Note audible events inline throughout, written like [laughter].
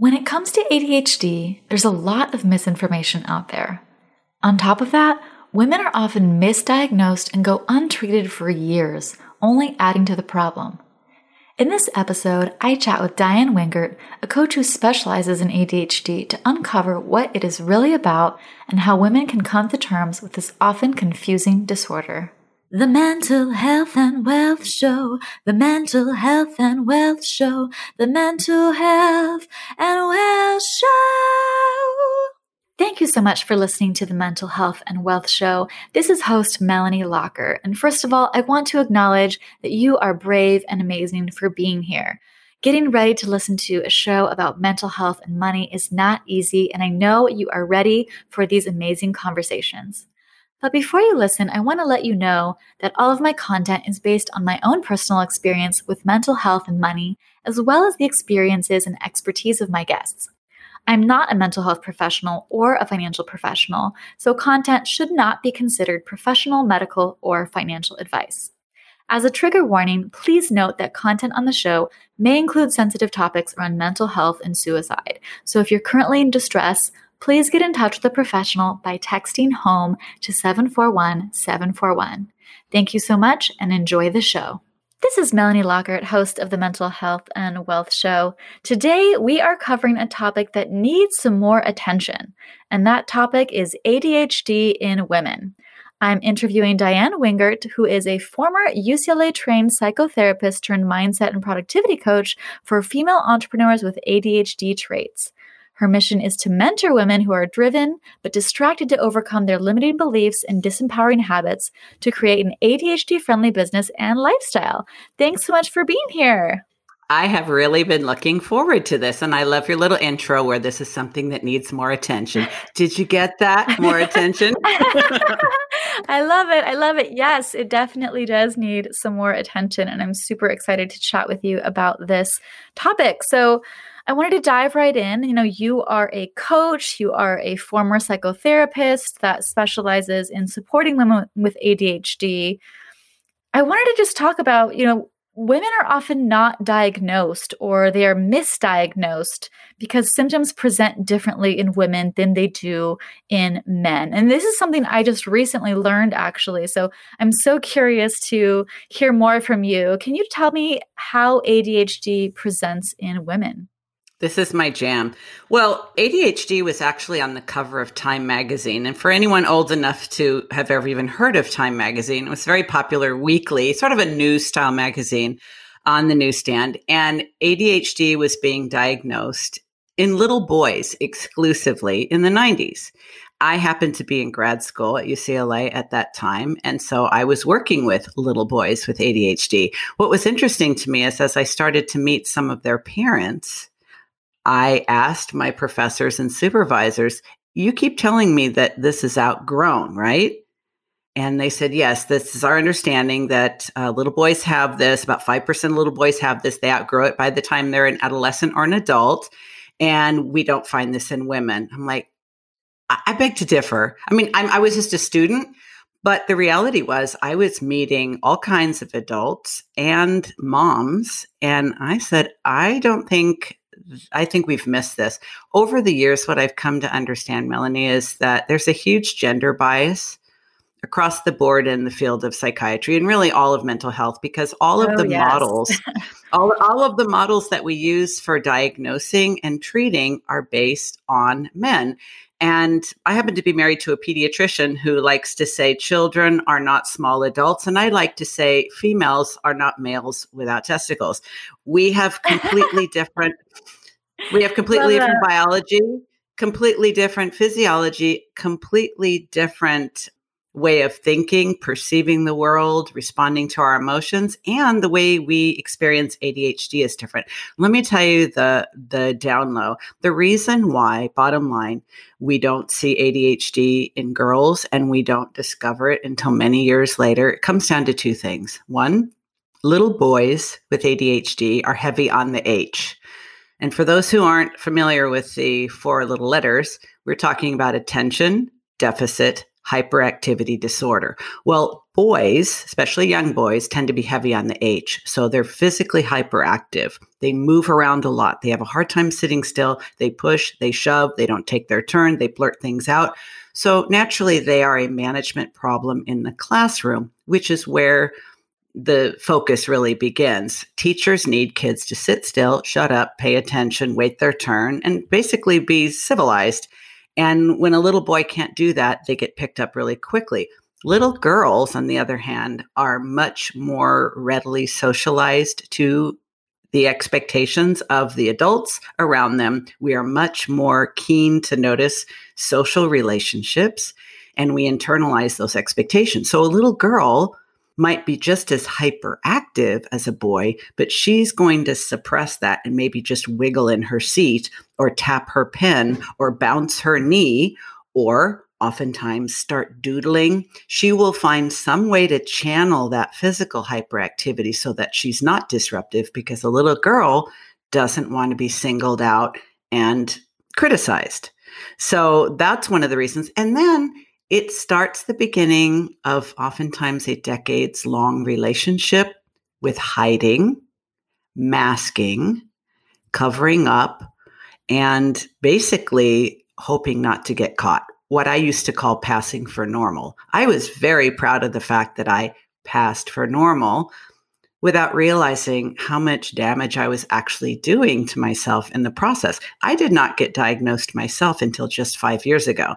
When it comes to ADHD, there's a lot of misinformation out there. On top of that, women are often misdiagnosed and go untreated for years, only adding to the problem. In this episode, I chat with Diann Wingert, a coach who specializes in ADHD, to uncover what it is really about and how women can come to terms with this often confusing disorder. The Mental Health and Wealth Show, the Mental Health and Wealth Show, the Mental Health and Wealth Show. Thank you so much for listening to the Mental Health and Wealth Show. This is host Melanie Lockert. And first of all, I want to acknowledge that you are brave and amazing for being here. Getting ready to listen to a show about mental health and money is not easy, and I know you are ready for these amazing conversations. But before you listen, I want to let you know that all of my content is based on my own personal experience with mental health and money, as well as the experiences and expertise of my guests. I'm not a mental health professional or a financial professional, so content should not be considered professional, medical, or financial advice. As a trigger warning, please note that content on the show may include sensitive topics around mental health and suicide. So if you're currently in distress, please get in touch with a professional by texting HOME to 741 741. Thank you so much and enjoy the show. This is Melanie Lockert, host of the Mental Health and Wealth Show. Today, we are covering a topic that needs some more attention, and that topic is ADHD in women. I'm interviewing Diann Wingert, who is a former UCLA trained psychotherapist turned mindset and productivity coach for female entrepreneurs with ADHD traits. Her mission is to mentor women who are driven but distracted to overcome their limiting beliefs and disempowering habits to create an ADHD friendly business and lifestyle. Thanks so much for being here. I have really been looking forward to this. And I love your little intro where this is something that needs more attention. Did you get that? More attention? [laughs] I love it. I love it. Yes, it definitely does need some more attention. And I'm super excited to chat with you about this topic. So, I wanted to dive right in. You know, you are a coach, you are a former psychotherapist that specializes in supporting women with ADHD. I wanted to just talk about, you know, women are often not diagnosed or they are misdiagnosed because symptoms present differently in women than they do in men. And this is something I just recently learned actually. So I'm so curious to hear more from you. Can you tell me how ADHD presents in women? This is my jam. Well, ADHD was actually on the cover of Time magazine. And for anyone old enough to have ever even heard of Time magazine, it was very popular weekly, sort of a news style magazine on the newsstand. And ADHD was being diagnosed in little boys exclusively in the 90s. I happened to be in grad school at UCLA at that time. And so I was working with little boys with ADHD. What was interesting to me is as I started to meet some of their parents, I asked my professors and supervisors, You keep telling me that this is outgrown, right? And they said, Yes, this is our understanding that uh, little boys have this. About 5% of little boys have this. They outgrow it by the time they're an adolescent or an adult. And we don't find this in women. I'm like, I, I beg to differ. I mean, I'm, I was just a student, but the reality was, I was meeting all kinds of adults and moms. And I said, I don't think I think we've missed this. Over the years, what I've come to understand, Melanie, is that there's a huge gender bias across the board in the field of psychiatry and really all of mental health because all of oh, the yes. models [laughs] all, all of the models that we use for diagnosing and treating are based on men and I happen to be married to a pediatrician who likes to say children are not small adults. And I like to say females are not males without testicles. We have completely [laughs] different we have completely different biology, completely different physiology, completely different way of thinking, perceiving the world, responding to our emotions, and the way we experience ADHD is different. Let me tell you the the down low. The reason why, bottom line, we don't see ADHD in girls and we don't discover it until many years later, it comes down to two things. One, little boys with ADHD are heavy on the H. And for those who aren't familiar with the four little letters, we're talking about attention, deficit, hyperactivity disorder. Well, boys, especially young boys, tend to be heavy on the H. So they're physically hyperactive. They move around a lot. They have a hard time sitting still. They push, they shove, they don't take their turn, they blurt things out. So naturally, they are a management problem in the classroom, which is where the focus really begins. Teachers need kids to sit still, shut up, pay attention, wait their turn, and basically be civilized. And when a little boy can't do that, they get picked up really quickly. Little girls, on the other hand, are much more readily socialized to the expectations of the adults around them. We are much more keen to notice social relationships and we internalize those expectations. So a little girl might be just as hyperactive as a boy, but she's going to suppress that and maybe just wiggle in her seat or tap her pen or bounce her knee or oftentimes start doodling. She will find some way to channel that physical hyperactivity so that she's not disruptive because a little girl doesn't want to be singled out and criticized. So that's one of the reasons. And then it starts the beginning of oftentimes a decades long relationship with hiding, masking, covering up, and basically hoping not to get caught. What I used to call passing for normal. I was very proud of the fact that I passed for normal without realizing how much damage I was actually doing to myself in the process. I did not get diagnosed myself until just five years ago.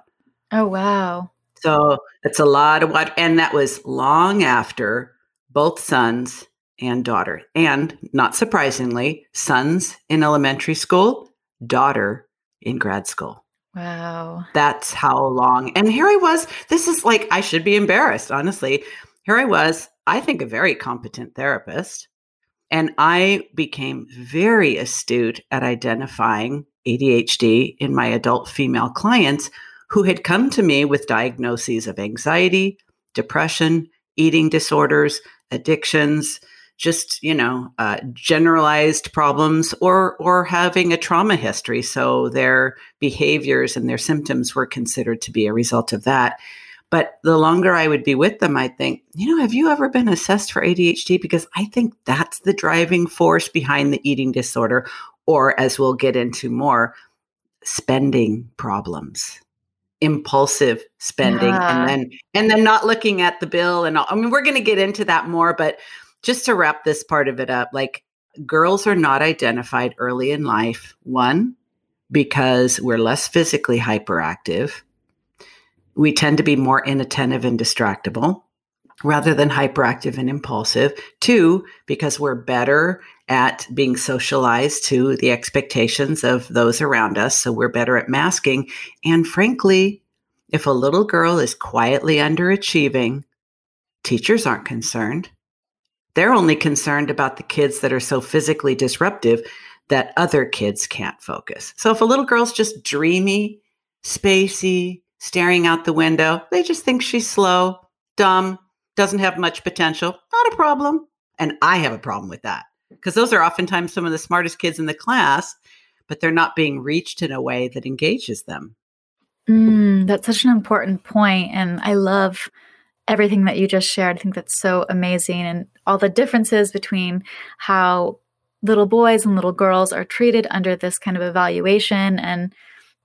Oh, wow. So it's a lot of what, and that was long after both sons and daughter. And not surprisingly, sons in elementary school, daughter in grad school. Wow. That's how long. And here I was. This is like, I should be embarrassed, honestly. Here I was, I think a very competent therapist. And I became very astute at identifying ADHD in my adult female clients who had come to me with diagnoses of anxiety, depression, eating disorders, addictions, just you know uh, generalized problems or or having a trauma history. So their behaviors and their symptoms were considered to be a result of that. But the longer i would be with them i'd think you know have you ever been assessed for adhd because i think that's the driving force behind the eating disorder or as we'll get into more spending problems impulsive spending yeah. and then and then not looking at the bill and all. I mean we're going to get into that more but just to wrap this part of it up like girls are not identified early in life one because we're less physically hyperactive we tend to be more inattentive and distractible rather than hyperactive and impulsive. Two, because we're better at being socialized to the expectations of those around us. So we're better at masking. And frankly, if a little girl is quietly underachieving, teachers aren't concerned. They're only concerned about the kids that are so physically disruptive that other kids can't focus. So if a little girl's just dreamy, spacey, staring out the window, they just think she's slow, dumb, doesn't have much potential. Not a problem. And I have a problem with that because those are oftentimes some of the smartest kids in the class, but they're not being reached in a way that engages them. Mm, that's such an important point, And I love everything that you just shared. I think that's so amazing. And all the differences between how little boys and little girls are treated under this kind of evaluation. And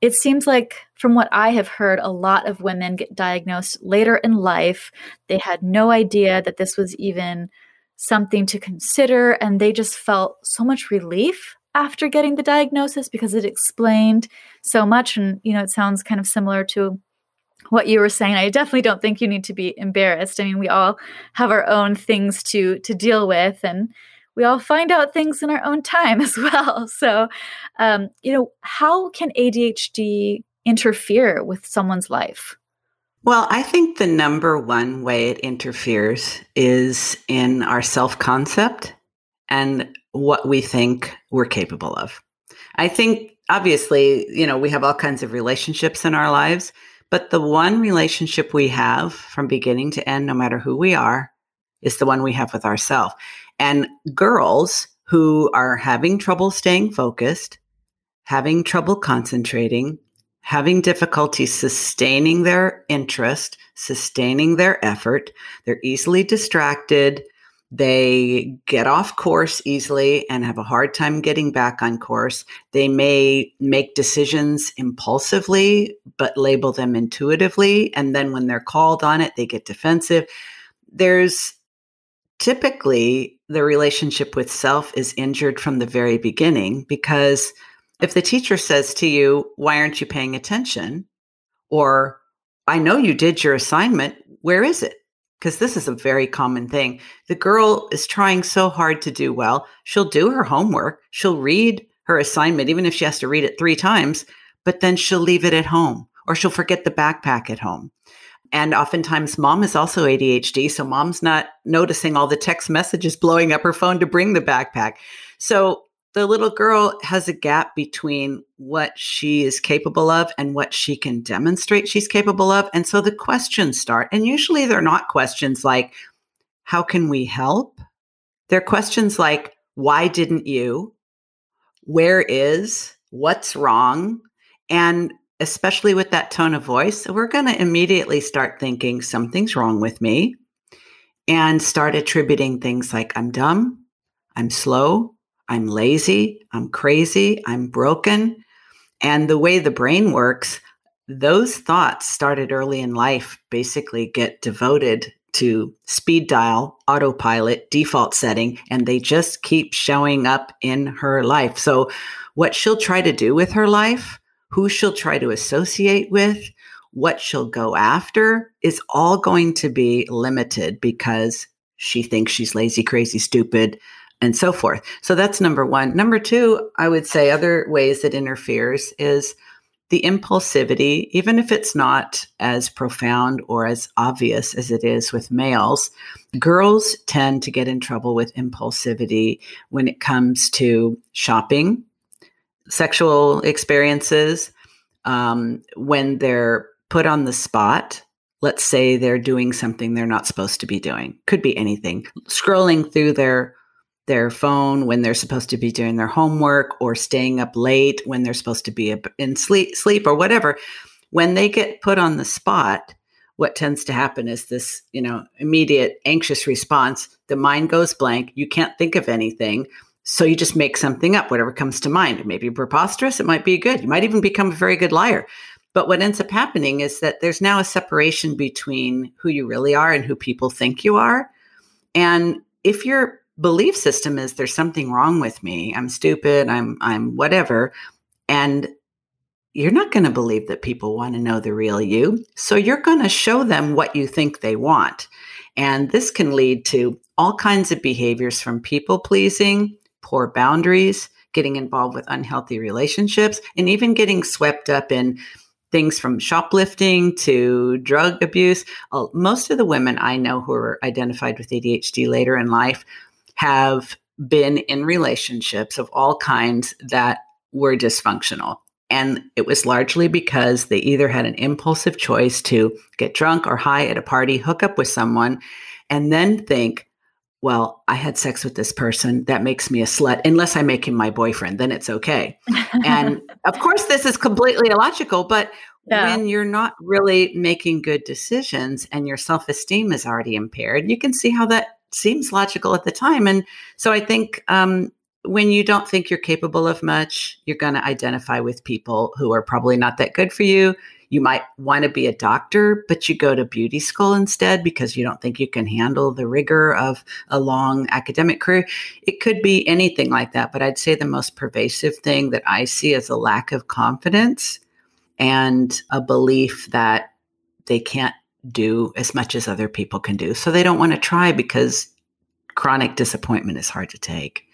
it seems like, from what I have heard, a lot of women get diagnosed later in life. They had no idea that this was even something to consider, and they just felt so much relief after getting the diagnosis because it explained so much. And, you know, it sounds kind of similar to what you were saying. I definitely don't think you need to be embarrassed. I mean, we all have our own things to to deal with and we all find out things in our own time [laughs] as well. So, um, you know, how can ADHD interfere with someone's life? Well, I think the number one way it interferes is in our self concept and what we think we're capable of. I think obviously, you know, we have all kinds of relationships in our lives, but the one relationship we have from beginning to end, no matter who we are, is the one we have with ourselves. And girls who are having trouble staying focused, having trouble concentrating, having difficulty sustaining their interest, sustaining their effort. They're easily distracted. They get off course easily and have a hard time getting back on course. They may make decisions impulsively, but label them intuitively. And then when they're called on it, they get defensive. There's typically the relationship with self is injured from the very beginning because if the teacher says to you, Why aren't you paying attention? Or, I know you did your assignment. Where is it? Because this is a very common thing. The girl is trying so hard to do well. She'll do her homework, she'll read her assignment, even if she has to read it three times, but then she'll leave it at home or she'll forget the backpack at home. And oftentimes, mom is also ADHD. So, mom's not noticing all the text messages blowing up her phone to bring the backpack. So, the little girl has a gap between what she is capable of and what she can demonstrate she's capable of. And so the questions start. And usually they're not questions like, How can we help? They're questions like, Why didn't you? Where is? What's wrong? And especially with that tone of voice, we're going to immediately start thinking something's wrong with me and start attributing things like, I'm dumb, I'm slow, I'm lazy, I'm crazy, I'm broken. And the way the brain works, those thoughts started early in life basically get devoted to speed dial, autopilot, default setting, and they just keep showing up in her life. So, what she'll try to do with her life, who she'll try to associate with, what she'll go after is all going to be limited because she thinks she's lazy, crazy, stupid, and so forth. So that's number one. Number two, I would say other ways it interferes is the impulsivity, even if it's not as profound or as obvious as it is with males, girls tend to get in trouble with impulsivity when it comes to shopping, sexual experiences, um, when they're put on the spot. Let's say they're doing something they're not supposed to be doing. Could be anything. Scrolling through their their phone when they're supposed to be doing their homework or staying up late when they're supposed to be in sleep, sleep or whatever. When they get put on the spot, what tends to happen is this, you know, immediate anxious response. The mind goes blank. You can't think of anything. So you just make something up, whatever comes to mind. It may be preposterous. It might be good. You might even become a very good liar. But what ends up happening is that there's now a separation between who you really are and who people think you are. And if you're belief system is there's something wrong with me. I'm stupid. I'm I'm whatever. And you're not going to believe that people want to know the real you. So you're going to show them what you think they want. And this can lead to all kinds of behaviors from people pleasing, poor boundaries, getting involved with unhealthy relationships, and even getting swept up in things from shoplifting to drug abuse. Uh, most of the women I know who are identified with ADHD later in life have been in relationships of all kinds that were dysfunctional. And it was largely because they either had an impulsive choice to get drunk or high at a party, hook up with someone, and then think, well, I had sex with this person. That makes me a slut. Unless I make him my boyfriend, then it's okay. and [laughs] of course, this is completely illogical, but yeah. when you're not really making good decisions and your self esteem is already impaired, you can see how that seems logical at the time. And so I think um, when you don't think you're capable of much, you're going to identify with people who are probably not that good for you. You might want to be a doctor, but you go to beauty school instead because you don't think you can handle the rigor of a long academic career. It could be anything like that. But I'd say the most pervasive thing that I see is a lack of confidence and a belief that they can't do as much as other people can do. So they don't want to try because chronic disappointment is hard to take.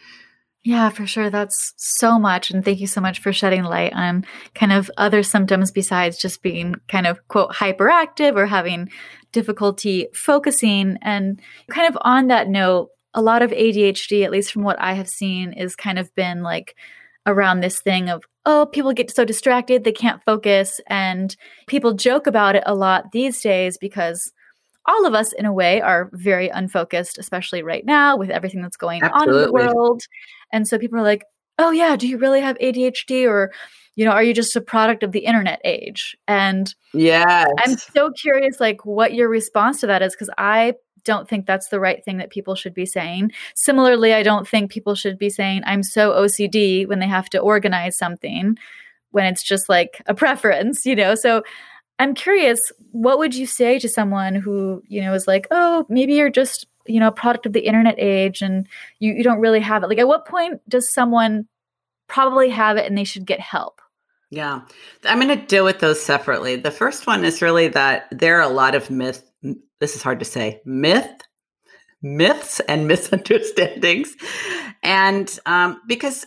Yeah, for sure. That's so much. And thank you so much for shedding light on kind of other symptoms besides just being kind of quote hyperactive or having difficulty focusing. And kind of on that note, a lot of ADHD, at least from what I have seen, is kind of been like around this thing of, oh, people get so distracted, they can't focus. And people joke about it a lot these days because all of us, in a way, are very unfocused, especially right now with everything that's going Absolutely. on in the world. And so people are like, oh, yeah, do you really have ADHD? Or you know, are you just a product of the internet age? And yeah, I'm so curious, like, what your response to that is, because I don't think that's the right thing that people should be saying. Similarly, I don't think people should be saying, I'm so OCD when they have to organize something when it's just like a preference, you know? So I'm curious, what would you say to someone who, you know, is like, oh, maybe you're just, you know, a product of the internet age and you, you don't really have it? Like, at what point does someone probably have it and they should get help? Yeah. I'm going to deal with those separately. The first one is really that there are a lot of myth. This is hard to say myth, myths, and [laughs] misunderstandings. And um, because,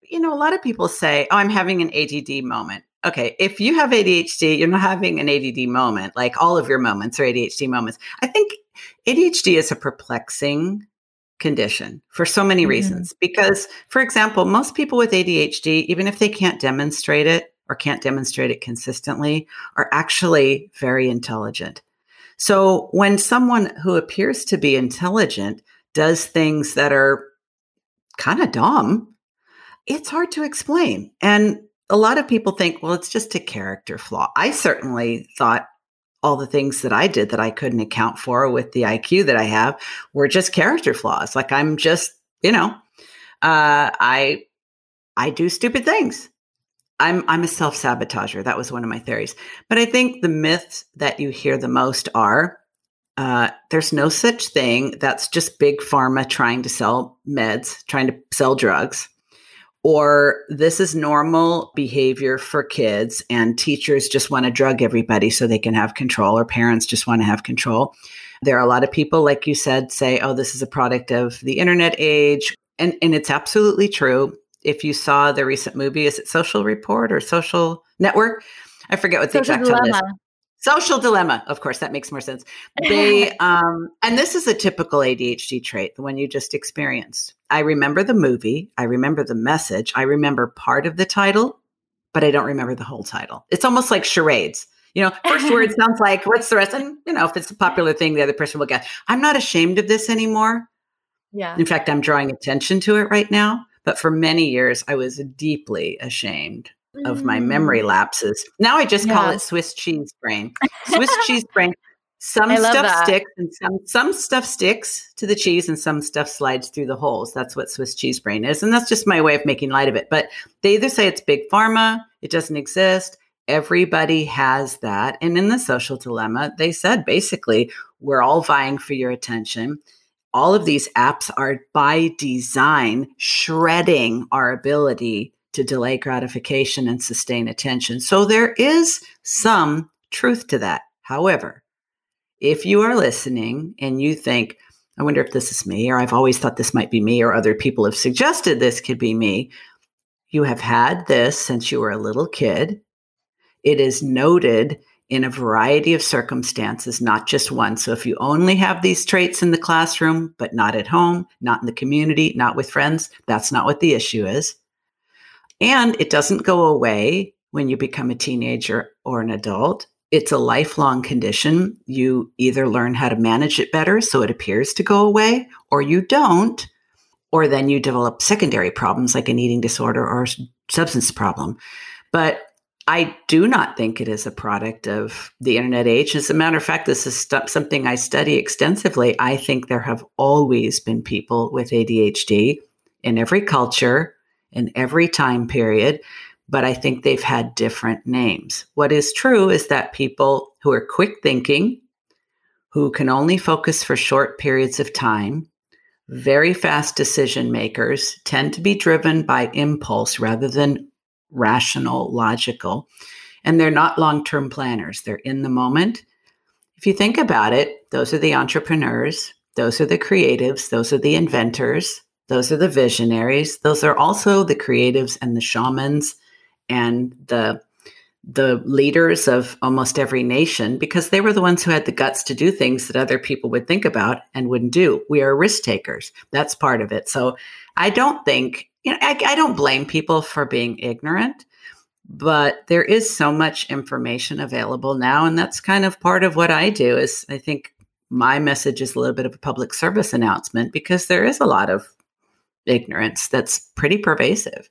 you know, a lot of people say, oh, I'm having an ADD moment. Okay. If you have ADHD, you're not having an ADD moment. Like all of your moments are ADHD moments. I think ADHD is a perplexing condition for so many mm-hmm. reasons. Because, for example, most people with ADHD, even if they can't demonstrate it or can't demonstrate it consistently, are actually very intelligent. So, when someone who appears to be intelligent does things that are kind of dumb, it's hard to explain. And a lot of people think, well, it's just a character flaw. I certainly thought all the things that I did that I couldn't account for with the IQ that I have were just character flaws. Like I'm just, you know, uh, I I do stupid things. I'm I'm a self sabotager. That was one of my theories. But I think the myths that you hear the most are uh, there's no such thing. That's just big pharma trying to sell meds, trying to sell drugs or this is normal behavior for kids and teachers just want to drug everybody so they can have control or parents just want to have control. There are a lot of people like you said say oh this is a product of the internet age and and it's absolutely true. If you saw the recent movie is it social report or social network? I forget what the social exact title is Social dilemma. Of course, that makes more sense. They, [laughs] um, and this is a typical ADHD trait, the one you just experienced. I remember the movie. I remember the message. I remember part of the title, but I don't remember the whole title. It's almost like charades. You know, first word [laughs] sounds like, what's the rest? And, you know, if it's a popular thing, the other person will get. I'm not ashamed of this anymore. Yeah. In fact, I'm drawing attention to it right now. But for many years, I was deeply ashamed of my memory mm. lapses. Now I just yeah. call it Swiss cheese brain. Swiss [laughs] cheese brain. Some stuff that. sticks and some some stuff sticks to the cheese and some stuff slides through the holes. That's what Swiss cheese brain is. And that's just my way of making light of it. But they either say it's big pharma, it doesn't exist. Everybody has that. And in the social dilemma, they said basically, we're all vying for your attention all of these apps are by design shredding our ability to delay gratification and sustain attention. So there is some truth to that. However, if you are listening and you think, I wonder if this is me, or I've always thought this might be me, or other people have suggested this could be me, you have had this since you were a little kid. It is noted in a variety of circumstances, not just one. So if you only have these traits in the classroom, but not at home, not in the community, not with friends, that's not what the issue is. And it doesn't go away when you become a teenager or an adult. It's a lifelong condition. You either learn how to manage it better so it appears to go away, or you don't, or then you develop secondary problems like an eating disorder or substance problem. But I do not think it is a product of the internet age. As a matter of fact, this is st- something I study extensively. I think there have always been people with ADHD in every culture in every time period, but I think they've had different names. What is true is that people who are quick thinking, who can only focus for short periods of time, very fast decision makers, tend to be driven by impulse rather than rational, logical, and they're not long term planners. They're in the moment. If you think about it, those are the entrepreneurs, those are the creatives, those are the inventors, those are the visionaries. Those are also the creatives and the shamans and the the leaders of almost every nation because they were the ones who had the guts to do things that other people would think about and wouldn't do. We are risk takers. That's part of it. So I don't think, you know, I, I don't blame people for being ignorant, but there is so much information available now. And that's kind of part of what I do is I think my message is a little bit of a public service announcement because there is a lot of ignorance that's pretty pervasive.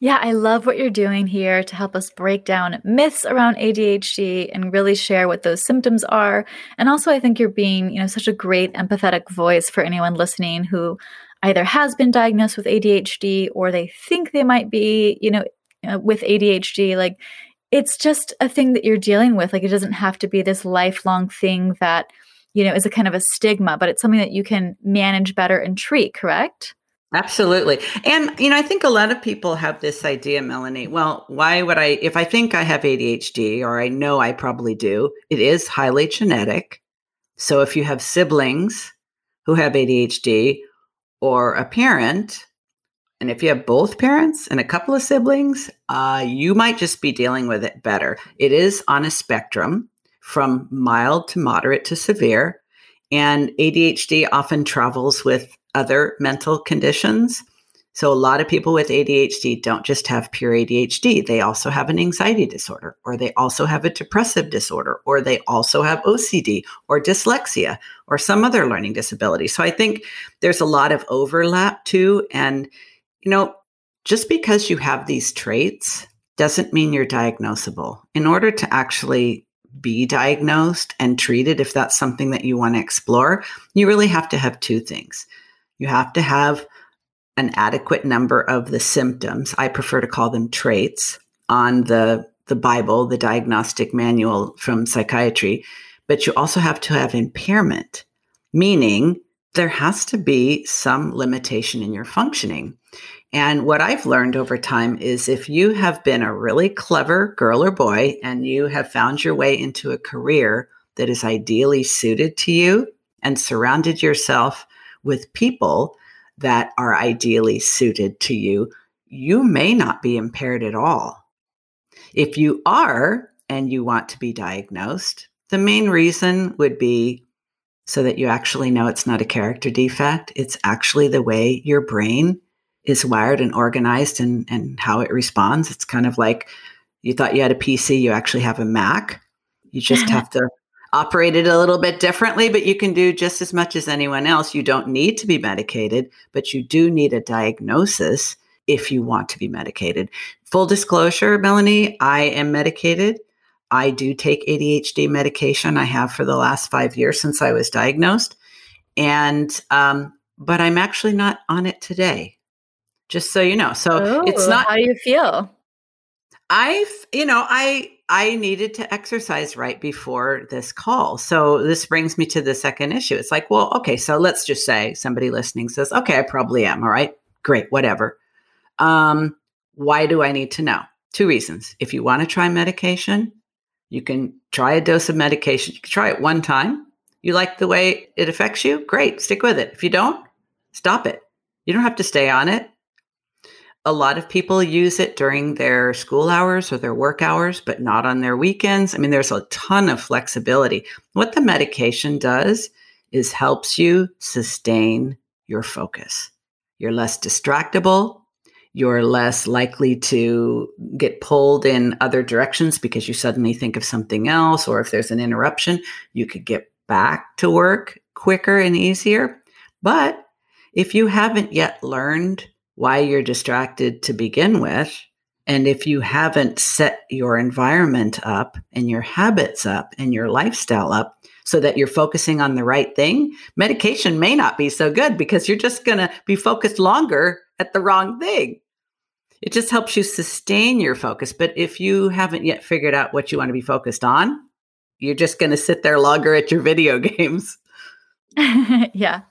Yeah, I love what you're doing here to help us break down myths around ADHD and really share what those symptoms are. And also, I think you're being, you know, such a great empathetic voice for anyone listening who either has been diagnosed with ADHD or they think they might be, you know, uh, with ADHD. Like, it's just a thing that you're dealing with. Like, it doesn't have to be this lifelong thing that, you know, is a kind of a stigma, but it's something that you can manage better and treat, correct? Absolutely. And, you know, I think a lot of people have this idea, Melanie. Well, why would I, if I think I have ADHD or I know I probably do, it is highly genetic. So if you have siblings who have ADHD or a parent, and if you have both parents and a couple of siblings, uh, you might just be dealing with it better. It is on a spectrum from mild to moderate to severe. And ADHD often travels with other mental conditions. So, a lot of people with ADHD don't just have pure ADHD, they also have an anxiety disorder, or they also have a depressive disorder, or they also have OCD or dyslexia or some other learning disability. So, I think there's a lot of overlap too. And, you know, just because you have these traits doesn't mean you're diagnosable. In order to actually be diagnosed and treated, if that's something that you want to explore, you really have to have two things. You have to have an adequate number of the symptoms. I prefer to call them traits on the the Bible, the diagnostic manual from psychiatry, but you also have to have impairment, meaning there has to be some limitation in your functioning. And what I've learned over time is if you have been a really clever girl or boy and you have found your way into a career that is ideally suited to you and surrounded yourself with people that are ideally suited to you, you may not be impaired at all. If you are and you want to be diagnosed, the main reason would be so that you actually know it's not a character defect. It's actually the way your brain is wired and organized and, and how it responds. It's kind of like you thought you had a PC, you actually have a Mac. You just [laughs] have to operate it a little bit differently, but you can do just as much as anyone else. You don't need to be medicated, but you do need a diagnosis if you want to be medicated. Full disclosure, Melanie, I am medicated. I do take ADHD medication. I have for the last five years since I was diagnosed. And, um, but I'm actually not on it today, just so you know. So it's not. How do you feel? I've, you know, I, I needed to exercise right before this call. So this brings me to the second issue. It's like, well, okay, so let's just say somebody listening says, okay, I probably am. All right, great, whatever. Um, why do I need to know? Two reasons. If you want to try medication, you can try a dose of medication. You can try it one time. You like the way it affects you? Great, stick with it. If you don't, stop it. You don't have to stay on it. A lot of people use it during their school hours or their work hours, but not on their weekends. I mean, there's a ton of flexibility. What the medication does is helps you sustain your focus. You're less distractible. You're less likely to get pulled in other directions because you suddenly think of something else, or if there's an interruption, you could get back to work quicker and easier. But if you haven't yet learned why you're distracted to begin with. And if you haven't set your environment up and your habits up and your lifestyle up so that you're focusing on the right thing, medication may not be so good because you're just going to be focused longer at the wrong thing. It just helps you sustain your focus. But if you haven't yet figured out what you want to be focused on, you're just going to sit there longer at your video [laughs] games. [laughs] yeah.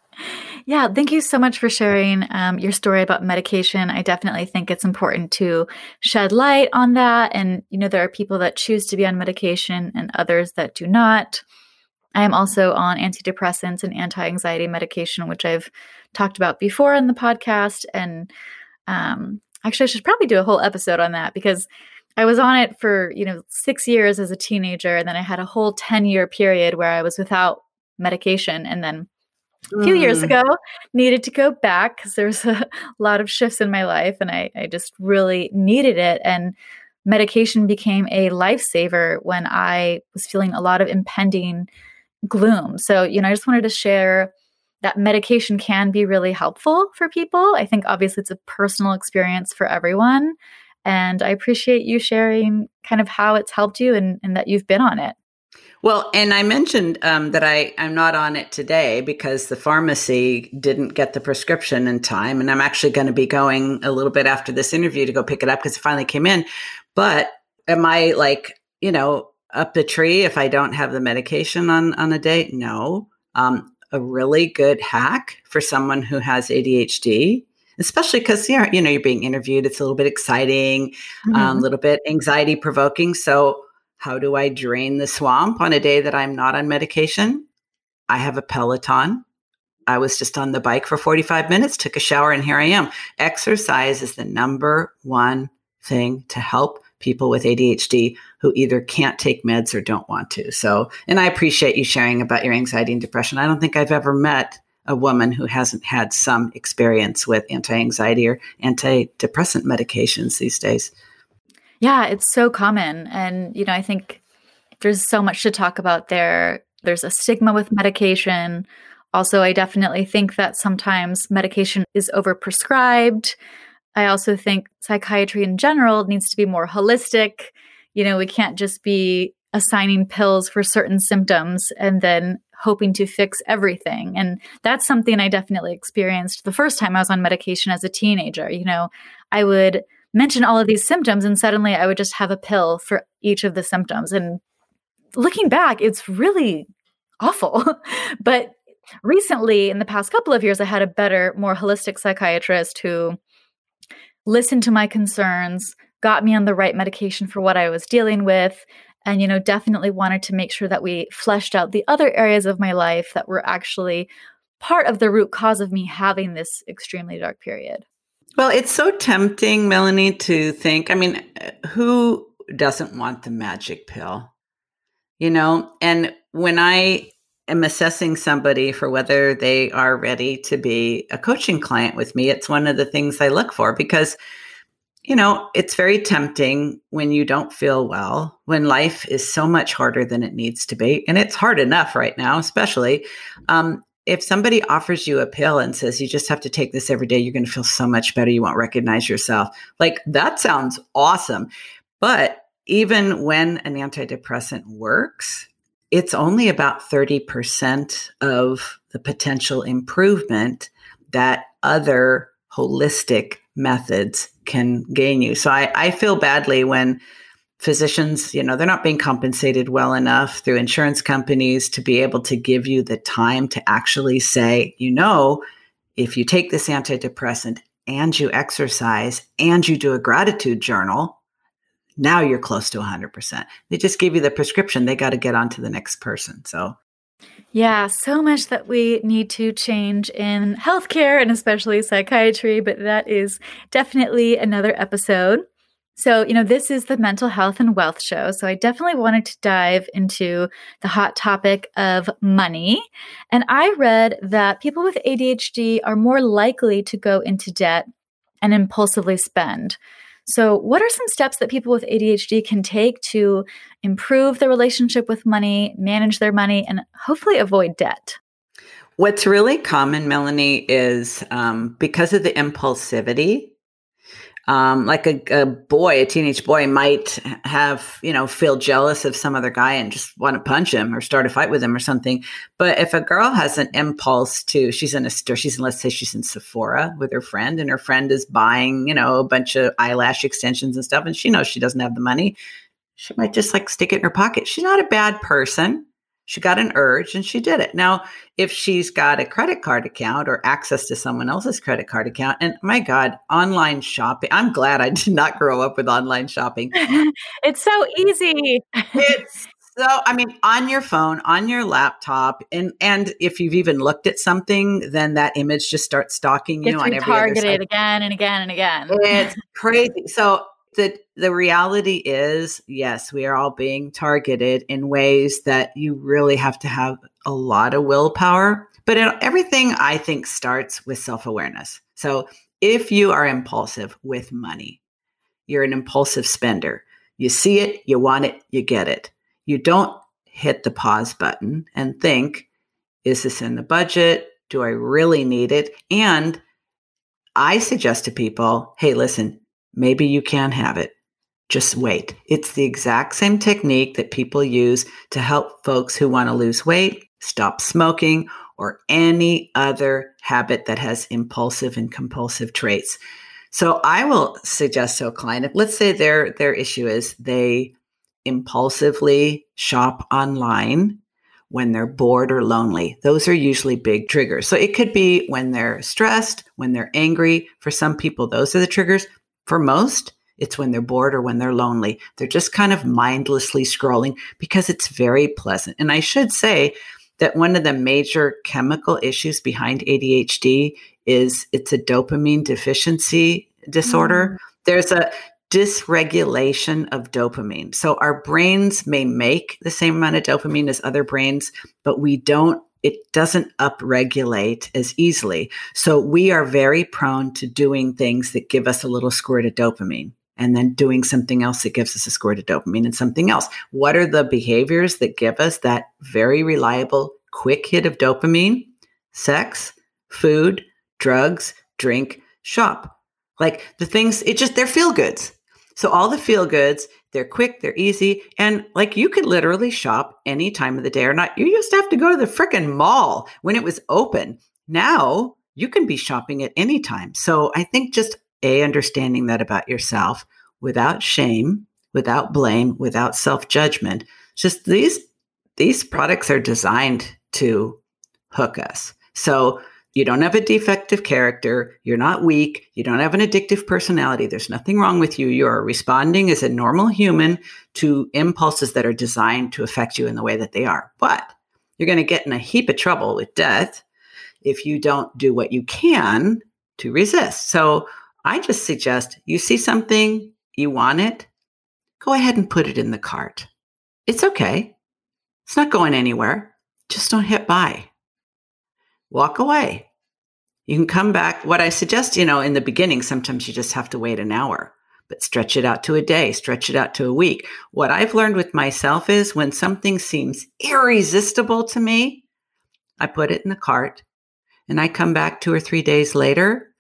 Yeah, thank you so much for sharing um, your story about medication. I definitely think it's important to shed light on that. And, you know, there are people that choose to be on medication and others that do not. I am also on antidepressants and anti anxiety medication, which I've talked about before in the podcast. And um, actually, I should probably do a whole episode on that because I was on it for, you know, six years as a teenager. And then I had a whole 10 year period where I was without medication. And then a few mm. years ago needed to go back because there was [laughs] a lot of shifts in my life and I, I just really needed it and medication became a lifesaver when i was feeling a lot of impending gloom so you know i just wanted to share that medication can be really helpful for people. I think obviously it's a personal experience for everyone. And I appreciate you sharing kind of how it's helped you and, and that you've been on it. Well, and I mentioned um, that I, I'm not on it today because the pharmacy didn't get the prescription in time. And I'm actually going to be going a little bit after this interview to go pick it up because it finally came in. But am I like, you know, up the tree if I don't have the medication on, on a day? No. Um, a really good hack for someone who has ADHD especially because you're, you know, you're being interviewed. It's a little bit exciting, um, mm-hmm. um, a little bit anxiety provoking. So how do I drain the swamp on a day that I'm not on medication? I have a Peloton. I was just on the bike for 45 minutes, took a shower, and here I am. Exercise is the number one thing to help people with ADHD who either can't take meds or don't want to. So, and I appreciate you sharing about your anxiety and depression. I don't think I've ever met a woman who hasn't had some experience with anti anxiety or antidepressant medications these days. Yeah, it's so common. And, you know, I think there's so much to talk about there. There's a stigma with medication. Also, I definitely think that sometimes medication is overprescribed. I also think psychiatry in general needs to be more holistic. You know, we can't just be assigning pills for certain symptoms and then hoping to fix everything. And that's something I definitely experienced the first time I was on medication as a teenager. You know, I would mention all of these symptoms and suddenly I would just have a pill for each of the symptoms. And looking back, it's really awful. [laughs] but recently, in the past couple of years, I had a better, more holistic psychiatrist who listened to my concerns, got me on the right medication for what I was dealing with, and you know definitely wanted to make sure that we fleshed out the other areas of my life that were actually part of the root cause of me having this extremely dark period well, it's so tempting, Melanie, to think. I mean, who doesn't want the magic pill? You know, and when I am assessing somebody for whether they are ready to be a coaching client with me, it's one of the things I look for because, you know, it's very tempting when you don't feel well, when life is so much harder than it needs to be. And it's hard enough right now, especially. Um, if somebody offers you a pill and says you just have to take this every day, you're going to feel so much better. You won't recognize yourself. Like that sounds awesome. But even when an antidepressant works, it's only about 30% of the potential improvement that other holistic methods can gain you. So I, I feel badly when physicians, you know, they're not being compensated well enough through insurance companies to be able to give you the time to actually say, you know, if you take this antidepressant and you exercise and you do a gratitude journal, now you're close to 100%. They just give you the prescription. They got to get on to the next person. So, yeah, so much that we need to change in healthcare and especially psychiatry, but that is definitely another episode. So, you know, this is the mental health and wealth show. So, I definitely wanted to dive into the hot topic of money. And I read that people with ADHD are more likely to go into debt and impulsively spend. So, what are some steps that people with ADHD can take to improve their relationship with money, manage their money, and hopefully avoid debt? What's really common, Melanie, is um, because of the impulsivity um, like a, a, boy, a teenage boy might have, you know, feel jealous of some other guy and just want to punch him or start a fight with him or something. But if a girl has an impulse to, she's in a store, she's in, let's say she's in Sephora with her friend and her friend is buying, you know, a bunch of eyelash extensions and stuff, and she knows she doesn't have the money, she might just like stick it in her pocket. She's not a bad person. She got an urge and she did it. Now, if she's got a credit card account or access to someone else's credit card account, and my God, online shopping, I'm glad I [laughs] did not grow up with online shopping. [laughs] it's so easy. it's so, I mean, on your phone, on your laptop, and and if you've even looked at something, then that image just starts stalking you it's on every targeted again and again and again. It's [laughs] crazy. So the the reality is yes we are all being targeted in ways that you really have to have a lot of willpower but it, everything i think starts with self-awareness. So if you are impulsive with money you're an impulsive spender. You see it you want it you get it. You don't hit the pause button and think is this in the budget? Do I really need it? And I suggest to people, hey, listen, maybe you can have it. Just wait. It's the exact same technique that people use to help folks who want to lose weight, stop smoking, or any other habit that has impulsive and compulsive traits. So I will suggest to a client, let's say their their issue is they impulsively shop online when they're bored or lonely. Those are usually big triggers. So it could be when they're stressed, when they're angry. For some people, those are the triggers. For most, it's when they're bored or when they're lonely. They're just kind of mindlessly scrolling because it's very pleasant. And I should say that one of the major chemical issues behind ADHD is it's a dopamine deficiency disorder. Mm. There's a dysregulation of dopamine. So our brains may make the same amount of dopamine as other brains, but we don't it doesn't upregulate as easily. So we are very prone to doing things that give us a little squirt of dopamine and then doing something else that gives us a squirt of dopamine and something else. What are the behaviors that give us that very reliable quick hit of dopamine? Sex, food, drugs, drink, shop. Like the things, it just, they're feel goods. So all the feel goods, they're quick, they're easy, and like you could literally shop any time of the day or not. You used to have to go to the freaking mall when it was open. Now you can be shopping at any time. So I think just a understanding that about yourself without shame, without blame, without self-judgment. Just these these products are designed to hook us. So you don't have a defective character. You're not weak. You don't have an addictive personality. There's nothing wrong with you. You are responding as a normal human to impulses that are designed to affect you in the way that they are. But you're going to get in a heap of trouble with death if you don't do what you can to resist. So I just suggest you see something, you want it, go ahead and put it in the cart. It's okay. It's not going anywhere. Just don't hit buy. Walk away. You can come back. What I suggest, you know, in the beginning, sometimes you just have to wait an hour, but stretch it out to a day, stretch it out to a week. What I've learned with myself is when something seems irresistible to me, I put it in the cart and I come back two or three days later.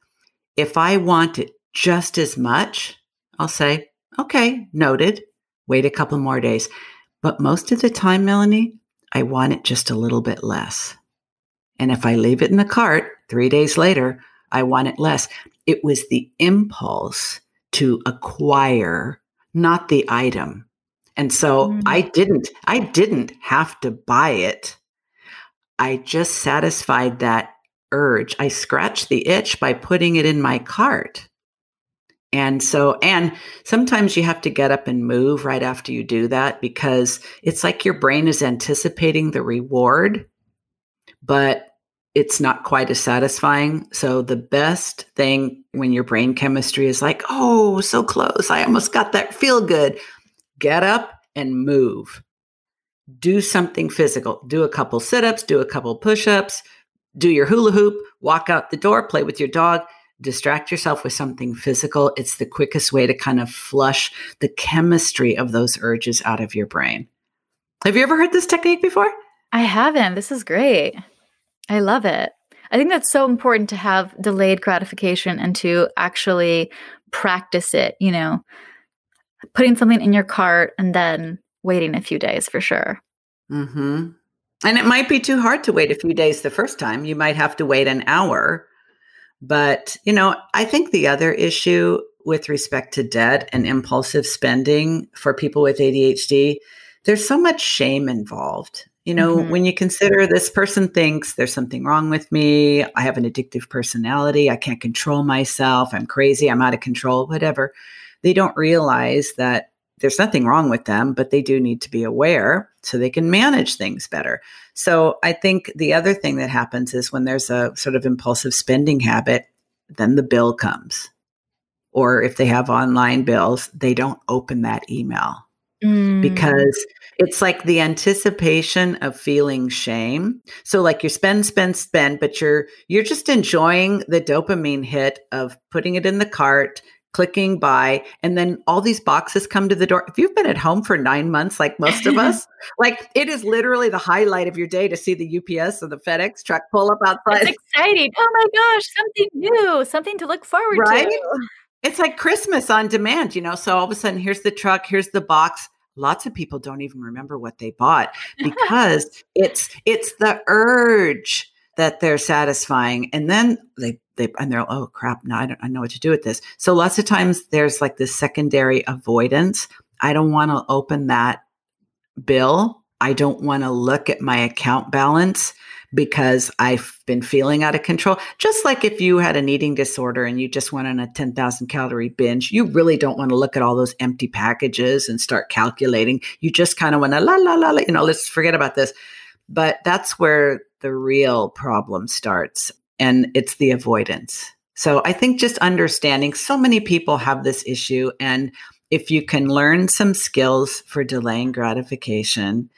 If I want it just as much, I'll say, okay, noted, wait a couple more days. But most of the time, Melanie, I want it just a little bit less. And if I leave it in the cart three days later, I want it less. It was the impulse to acquire, not the item. And so mm-hmm. I didn't, I didn't have to buy it. I just satisfied that urge. I scratched the itch by putting it in my cart. And so, and sometimes you have to get up and move right after you do that because it's like your brain is anticipating the reward but it's not quite as satisfying. So the best thing when your brain chemistry is like, oh, so close. I almost got that feel good. Get up and move. Do something physical. Do a couple sit ups, do a couple push ups, do your hula hoop, walk out the door, play with your dog, distract yourself with something physical. It's the quickest way to kind of flush the chemistry of those urges out of your brain. Have you ever heard this technique before? I haven't. This is great. I love it. I think that's so important to have delayed gratification and to actually practice it, you know, putting something in your cart and then waiting a few days for sure. Mhm. And it might be too hard to wait a few days the first time. You might have to wait an hour. But, you know, I think the other issue with respect to debt and impulsive spending for people with ADHD, there's so much shame involved. You know, mm-hmm. when you consider this person thinks there's something wrong with me, I have an addictive personality, I can't control myself, I'm crazy, I'm out of control, whatever. They don't realize that there's nothing wrong with them, but they do need to be aware so they can manage things better. So I think the other thing that happens is when there's a sort of impulsive spending habit, then the bill comes. Or if they have online bills, they don't open that email mm. because it's like the anticipation of feeling shame. So like you spend, spend, spend, but you're you're just enjoying the dopamine hit of putting it in the cart, clicking buy, and then all these boxes come to the door. If you've been at home for nine months, like most of us, [laughs] like it is literally the highlight of your day to see the UPS or the FedEx truck pull up outside. It's exciting. Oh my gosh, something new, something to look forward right? to. It's like Christmas on demand, you know. So all of a sudden, here's the truck, here's the box. Lots of people don't even remember what they bought [laughs] because it's it's the urge that they're satisfying, and then they they and they're oh crap, now I don't I know what to do with this. So lots of times there's like this secondary avoidance. I don't want to open that bill. I don't want to look at my account balance because I've been feeling out of control. Just like if you had an eating disorder and you just went on a 10,000 calorie binge, you really don't want to look at all those empty packages and start calculating. You just kind of want to la, la, la, la, you know, let's forget about this. But that's where the real problem starts. And it's the avoidance. So I think just understanding so many people have this issue. And if you can learn some skills for delaying gratification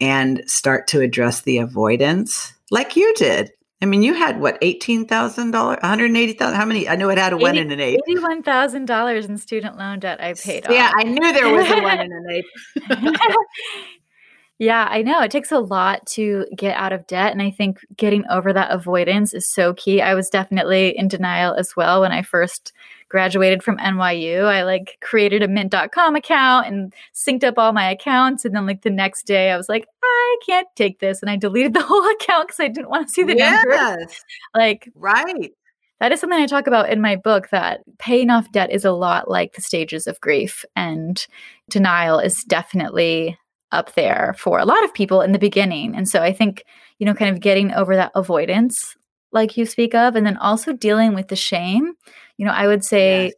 and start to address the avoidance, like you did. I mean, you had what eighteen thousand dollars, one hundred eighty thousand. How many? I know it had a 80, one and an eight. Eighty-one thousand dollars in student loan debt I paid off. Yeah, I knew there was a one and an eight. [laughs] yeah, I know it takes a lot to get out of debt, and I think getting over that avoidance is so key. I was definitely in denial as well when I first graduated from NYU, I like created a mint.com account and synced up all my accounts. And then like the next day I was like, I can't take this. And I deleted the [laughs] whole account because I didn't want to see the yes. numbers. Like, right. That is something I talk about in my book that paying off debt is a lot like the stages of grief. And denial is definitely up there for a lot of people in the beginning. And so I think, you know, kind of getting over that avoidance, like you speak of, and then also dealing with the shame you know, I would say yes.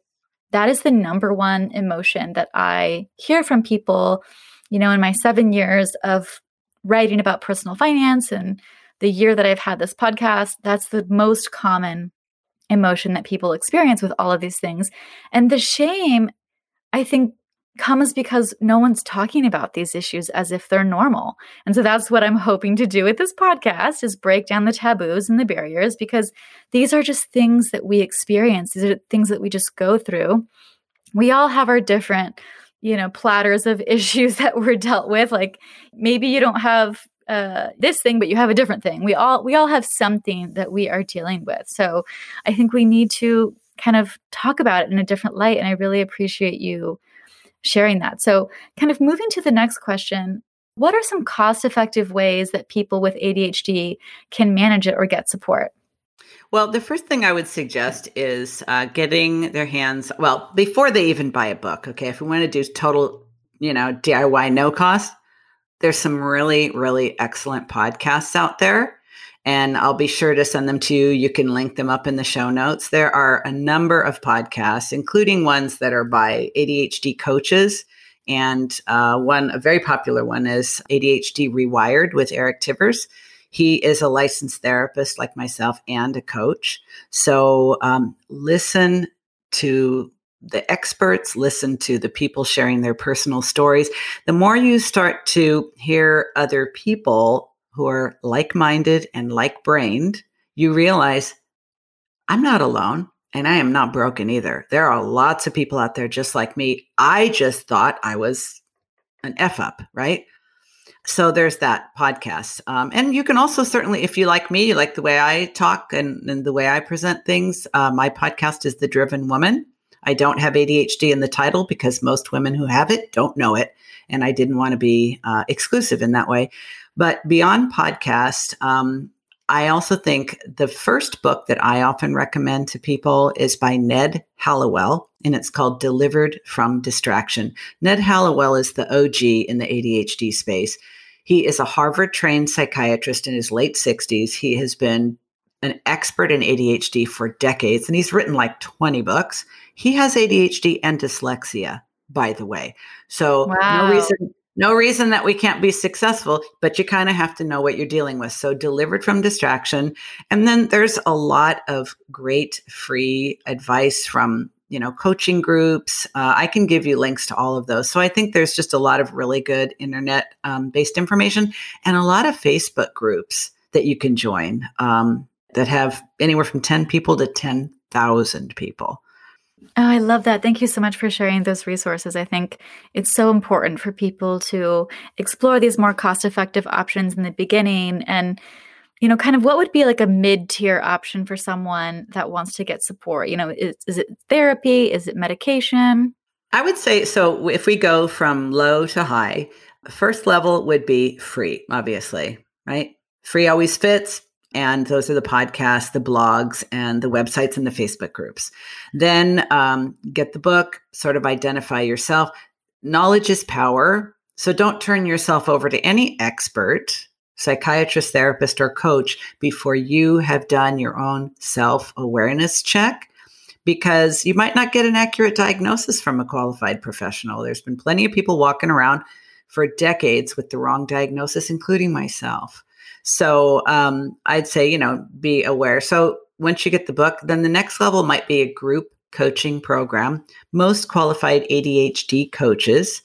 that is the number one emotion that I hear from people, you know, in my seven years of writing about personal finance and the year that I've had this podcast, that's the most common emotion that people experience with all of these things. And the shame, I think, comes because no one's talking about these issues as if they're normal. And so that's what I'm hoping to do with this podcast is break down the taboos and the barriers because these are just things that we experience. These are things that we just go through. We all have our different, you know, platters of [laughs] issues that we're dealt with. Like maybe you don't have uh, this thing, but you have a different thing. We all we all have something that we are dealing with. So I think we need to kind of talk about it in a different light. And I really appreciate you sharing that. So, kind of moving to the next question, what are some cost effective ways that people with ADHD can manage it or get support? Well, the first thing I would suggest is uh, getting their hands, well, before they even buy a book, okay, if we want to do total, you know, DIY no cost, there's some really, really excellent podcasts out there and I'll be sure to send them to you. You can link them up in the show notes. There are a number of podcasts, including ones that are by ADHD coaches. And uh, one, a very popular one, is ADHD Rewired with Eric Tivers. He is a licensed therapist like myself and a coach. So um, listen to the experts, listen to the people sharing their personal stories. The more you start to hear other people who are like minded and like brained, you realize I'm not alone and I am not broken either. There are lots of people out there just like me. I just thought I was an F up, right? So there's that podcast. Um, and you can also certainly, if you like me, you like the way I talk and, and the way I present things, uh, my podcast is The Driven Woman. I don't have ADHD in the title because most women who have it don't know it. And I didn't want to be uh, exclusive in that way. But beyond podcast, um, I also think the first book that I often recommend to people is by Ned Hallowell, and it's called Delivered from Distraction. Ned Hallowell is the OG in the ADHD space. He is a Harvard trained psychiatrist in his late 60s. He has been an expert in ADHD for decades, and he's written like 20 books. He has ADHD and dyslexia, by the way. So, wow. no reason no reason that we can't be successful, but you kind of have to know what you're dealing with. So, delivered from distraction. And then there's a lot of great free advice from you know coaching groups uh, i can give you links to all of those so i think there's just a lot of really good internet um, based information and a lot of facebook groups that you can join um, that have anywhere from 10 people to 10,000 people Oh, I love that. Thank you so much for sharing those resources. I think it's so important for people to explore these more cost effective options in the beginning. And, you know, kind of what would be like a mid tier option for someone that wants to get support? You know, is, is it therapy? Is it medication? I would say so. If we go from low to high, first level would be free, obviously, right? Free always fits. And those are the podcasts, the blogs, and the websites and the Facebook groups. Then um, get the book, sort of identify yourself. Knowledge is power. So don't turn yourself over to any expert, psychiatrist, therapist, or coach before you have done your own self awareness check because you might not get an accurate diagnosis from a qualified professional. There's been plenty of people walking around for decades with the wrong diagnosis, including myself. So um, I'd say, you know, be aware. So once you get the book, then the next level might be a group coaching program. Most qualified ADHD coaches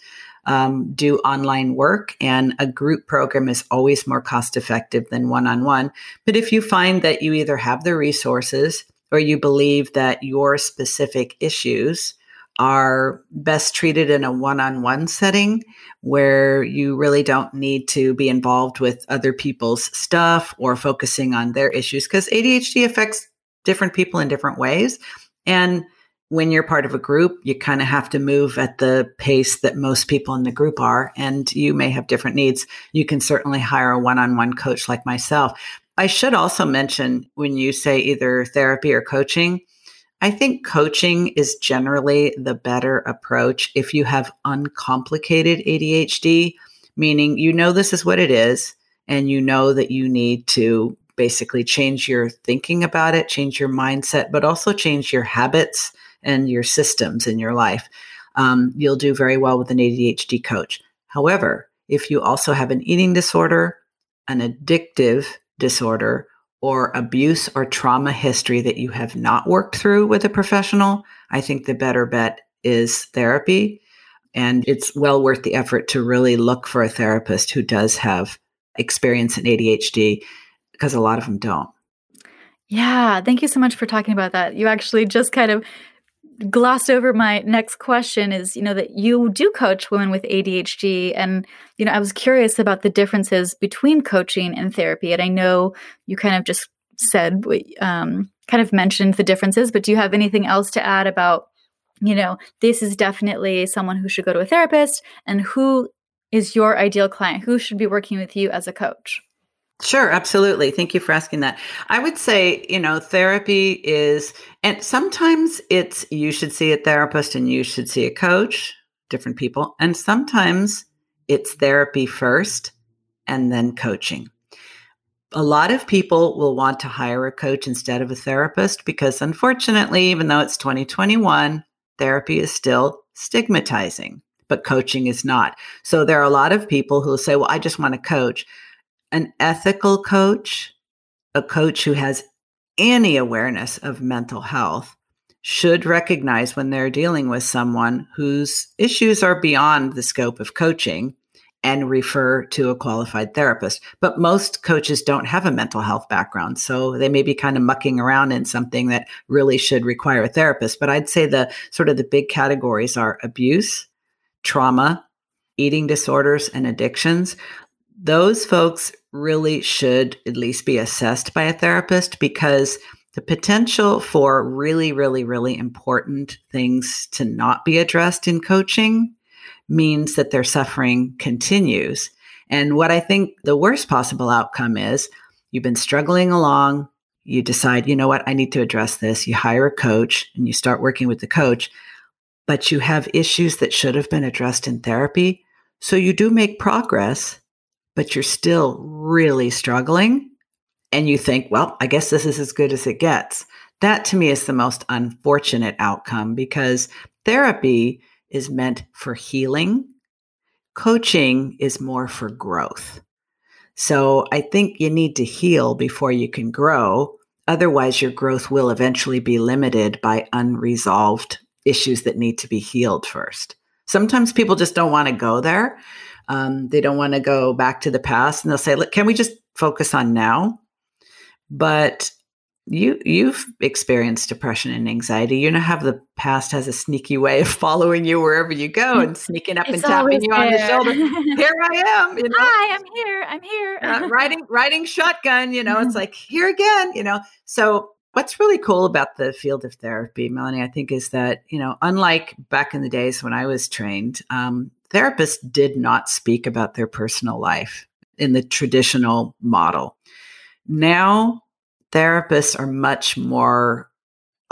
um, do online work, and a group program is always more cost effective than one on one. But if you find that you either have the resources, or you believe that your specific issues are best treated in a one on one setting where you really don't need to be involved with other people's stuff or focusing on their issues because ADHD affects different people in different ways. And when you're part of a group, you kind of have to move at the pace that most people in the group are, and you may have different needs. You can certainly hire a one on one coach like myself. I should also mention when you say either therapy or coaching, I think coaching is generally the better approach if you have uncomplicated ADHD, meaning you know this is what it is and you know that you need to basically change your thinking about it, change your mindset, but also change your habits and your systems in your life. Um, you'll do very well with an ADHD coach. However, if you also have an eating disorder, an addictive disorder or abuse or trauma history that you have not worked through with a professional, I think the better bet is therapy. And it's well worth the effort to really look for a therapist who does have experience in ADHD because a lot of them don't. Yeah, thank you so much for talking about that. You actually just kind of glossed over my next question is you know that you do coach women with ADHD and you know I was curious about the differences between coaching and therapy. And I know you kind of just said um, kind of mentioned the differences but do you have anything else to add about you know this is definitely someone who should go to a therapist and who is your ideal client? Who should be working with you as a coach Sure, absolutely. Thank you for asking that. I would say, you know, therapy is, and sometimes it's you should see a therapist and you should see a coach, different people. And sometimes it's therapy first and then coaching. A lot of people will want to hire a coach instead of a therapist because, unfortunately, even though it's 2021, therapy is still stigmatizing, but coaching is not. So there are a lot of people who will say, Well, I just want a coach an ethical coach, a coach who has any awareness of mental health, should recognize when they're dealing with someone whose issues are beyond the scope of coaching and refer to a qualified therapist. But most coaches don't have a mental health background. So they may be kind of mucking around in something that really should require a therapist. But I'd say the sort of the big categories are abuse, trauma, eating disorders, and addictions. Those folks really should at least be assessed by a therapist because the potential for really, really, really important things to not be addressed in coaching means that their suffering continues. And what I think the worst possible outcome is you've been struggling along, you decide, you know what, I need to address this. You hire a coach and you start working with the coach, but you have issues that should have been addressed in therapy. So you do make progress, but you're still really struggling and you think, well, I guess this is as good as it gets. That to me is the most unfortunate outcome because therapy is meant for healing. Coaching is more for growth. So I think you need to heal before you can grow. Otherwise, your growth will eventually be limited by unresolved issues that need to be healed first. Sometimes people just don't want to go there. Um, they don't want to go back to the past and they'll say, "Look, can we just focus on now? But you you've experienced depression and anxiety. You know how the past has a sneaky way of following you wherever you go and sneaking up It's and tapping you on the shoulder. [laughs] Here I am, you know. Hi, I'm here. I'm here. uh, riding [laughs] riding shotgun you know it's like here again you know so what's really cool about the field of therapy melanie i think is that you know unlike back in the days when i was trained um, therapists did not speak about their personal life in the traditional model now therapists are much more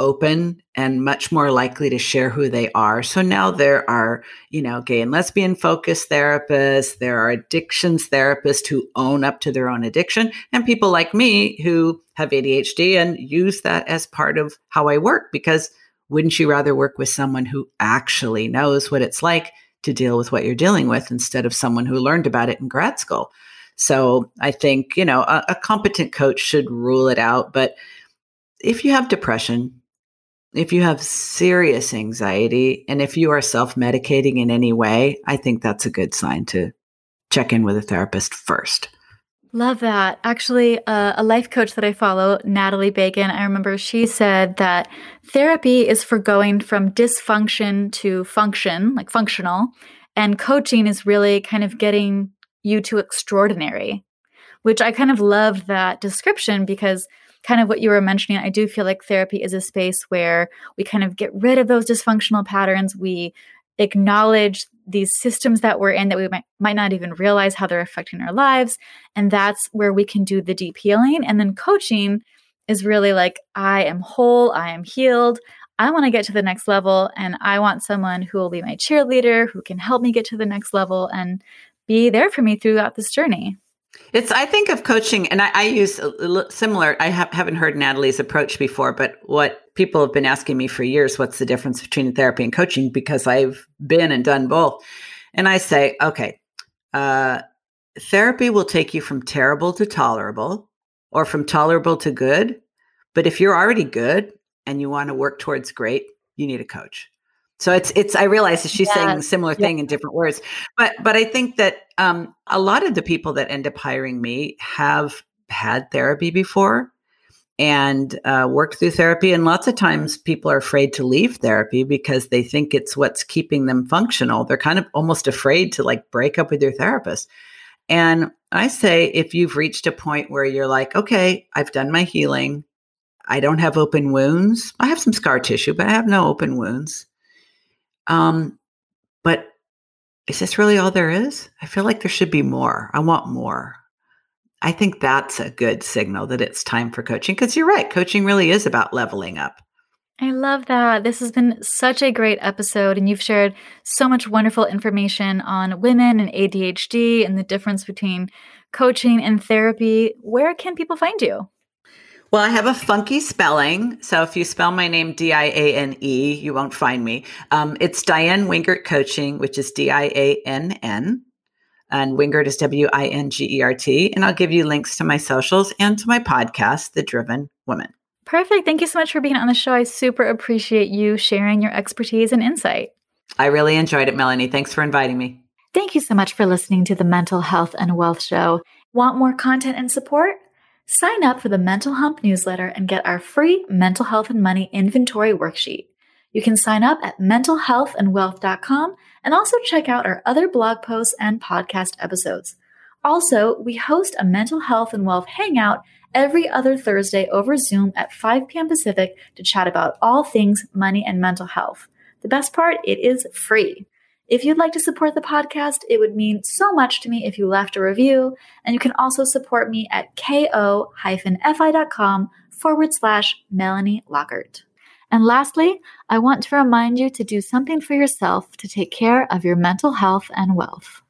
open and much more likely to share who they are. So now there are, you know, gay and lesbian focused therapists, there are addictions therapists who own up to their own addiction, and people like me who have ADHD and use that as part of how I work because wouldn't you rather work with someone who actually knows what it's like to deal with what you're dealing with instead of someone who learned about it in grad school? So I think, you know, a, a competent coach should rule it out, but if you have depression, if you have serious anxiety and if you are self medicating in any way, I think that's a good sign to check in with a therapist first. Love that. Actually, uh, a life coach that I follow, Natalie Bacon, I remember she said that therapy is for going from dysfunction to function, like functional, and coaching is really kind of getting you to extraordinary, which I kind of love that description because kind of what you were mentioning, I do feel like therapy is a space where we kind of get rid of those dysfunctional patterns. We acknowledge these systems that we're in that we might, might not even realize how they're affecting our lives. And that's where we can do the deep healing. And then coaching is really like, I am whole, I am healed. I want to get to the next level, and I want someone who will be my cheerleader, who can help me get to the next level and be there for me throughout this journey. It's, I think of coaching, and I, I use similar. I have, haven't heard Natalie's approach before, but what people have been asking me for years, what's the difference between therapy and coaching? Because I've been and done both. And I say, okay, uh, therapy will take you from terrible to tolerable or from tolerable to good. But if you're already good and you want to work towards great, you need a coach. So it's it's I realize that she's saying a similar thing in different words. But but I think that um, a lot of the people that end up hiring me have had therapy before and uh, worked through therapy. And lots of times people are afraid to leave therapy because they think it's what's keeping them functional. They're kind of almost afraid to like break up with their therapist. And I say, if you've reached a point where you're like, okay, I've done my healing, I don't have open wounds. I have some scar tissue, but I have no open wounds. Um, but is this really all there is? I feel like there should be more. I want more. I think that's a good signal that it's time for coaching because you're right. Coaching really is about leveling up. I love that. This has been such a great episode, and you've shared so much wonderful information on women and ADHD and the difference between coaching and therapy. Where can people find you? Well, I have a funky spelling. So if you spell my name D I A N E, you won't find me. Um, it's Diann Wingert Coaching, which is D I A N N. And Wingert is W I N G E R T. And I'll give you links to my socials and to my podcast, The Driven Woman. Perfect. Thank you so much for being on the show. I super appreciate you sharing your expertise and insight. I really enjoyed it, Melanie. Thanks for inviting me. Thank you so much for listening to the Mental Health and Wealth Show. Want more content and support? Sign up for the Mental Hump newsletter and get our free mental health and money inventory worksheet. You can sign up at mentalhealthandwealth.com and also check out our other blog posts and podcast episodes. Also, we host a mental health and wealth hangout every other Thursday over Zoom at 5 p.m. Pacific to chat about all things money and mental health. The best part, it is free. If you'd like to support the podcast, it would mean so much to me if you left a review, and you can also support me at ko-fi.com forward slash Melanie Lockert. And lastly, I want to remind you to do something for yourself to take care of your mental health and wealth.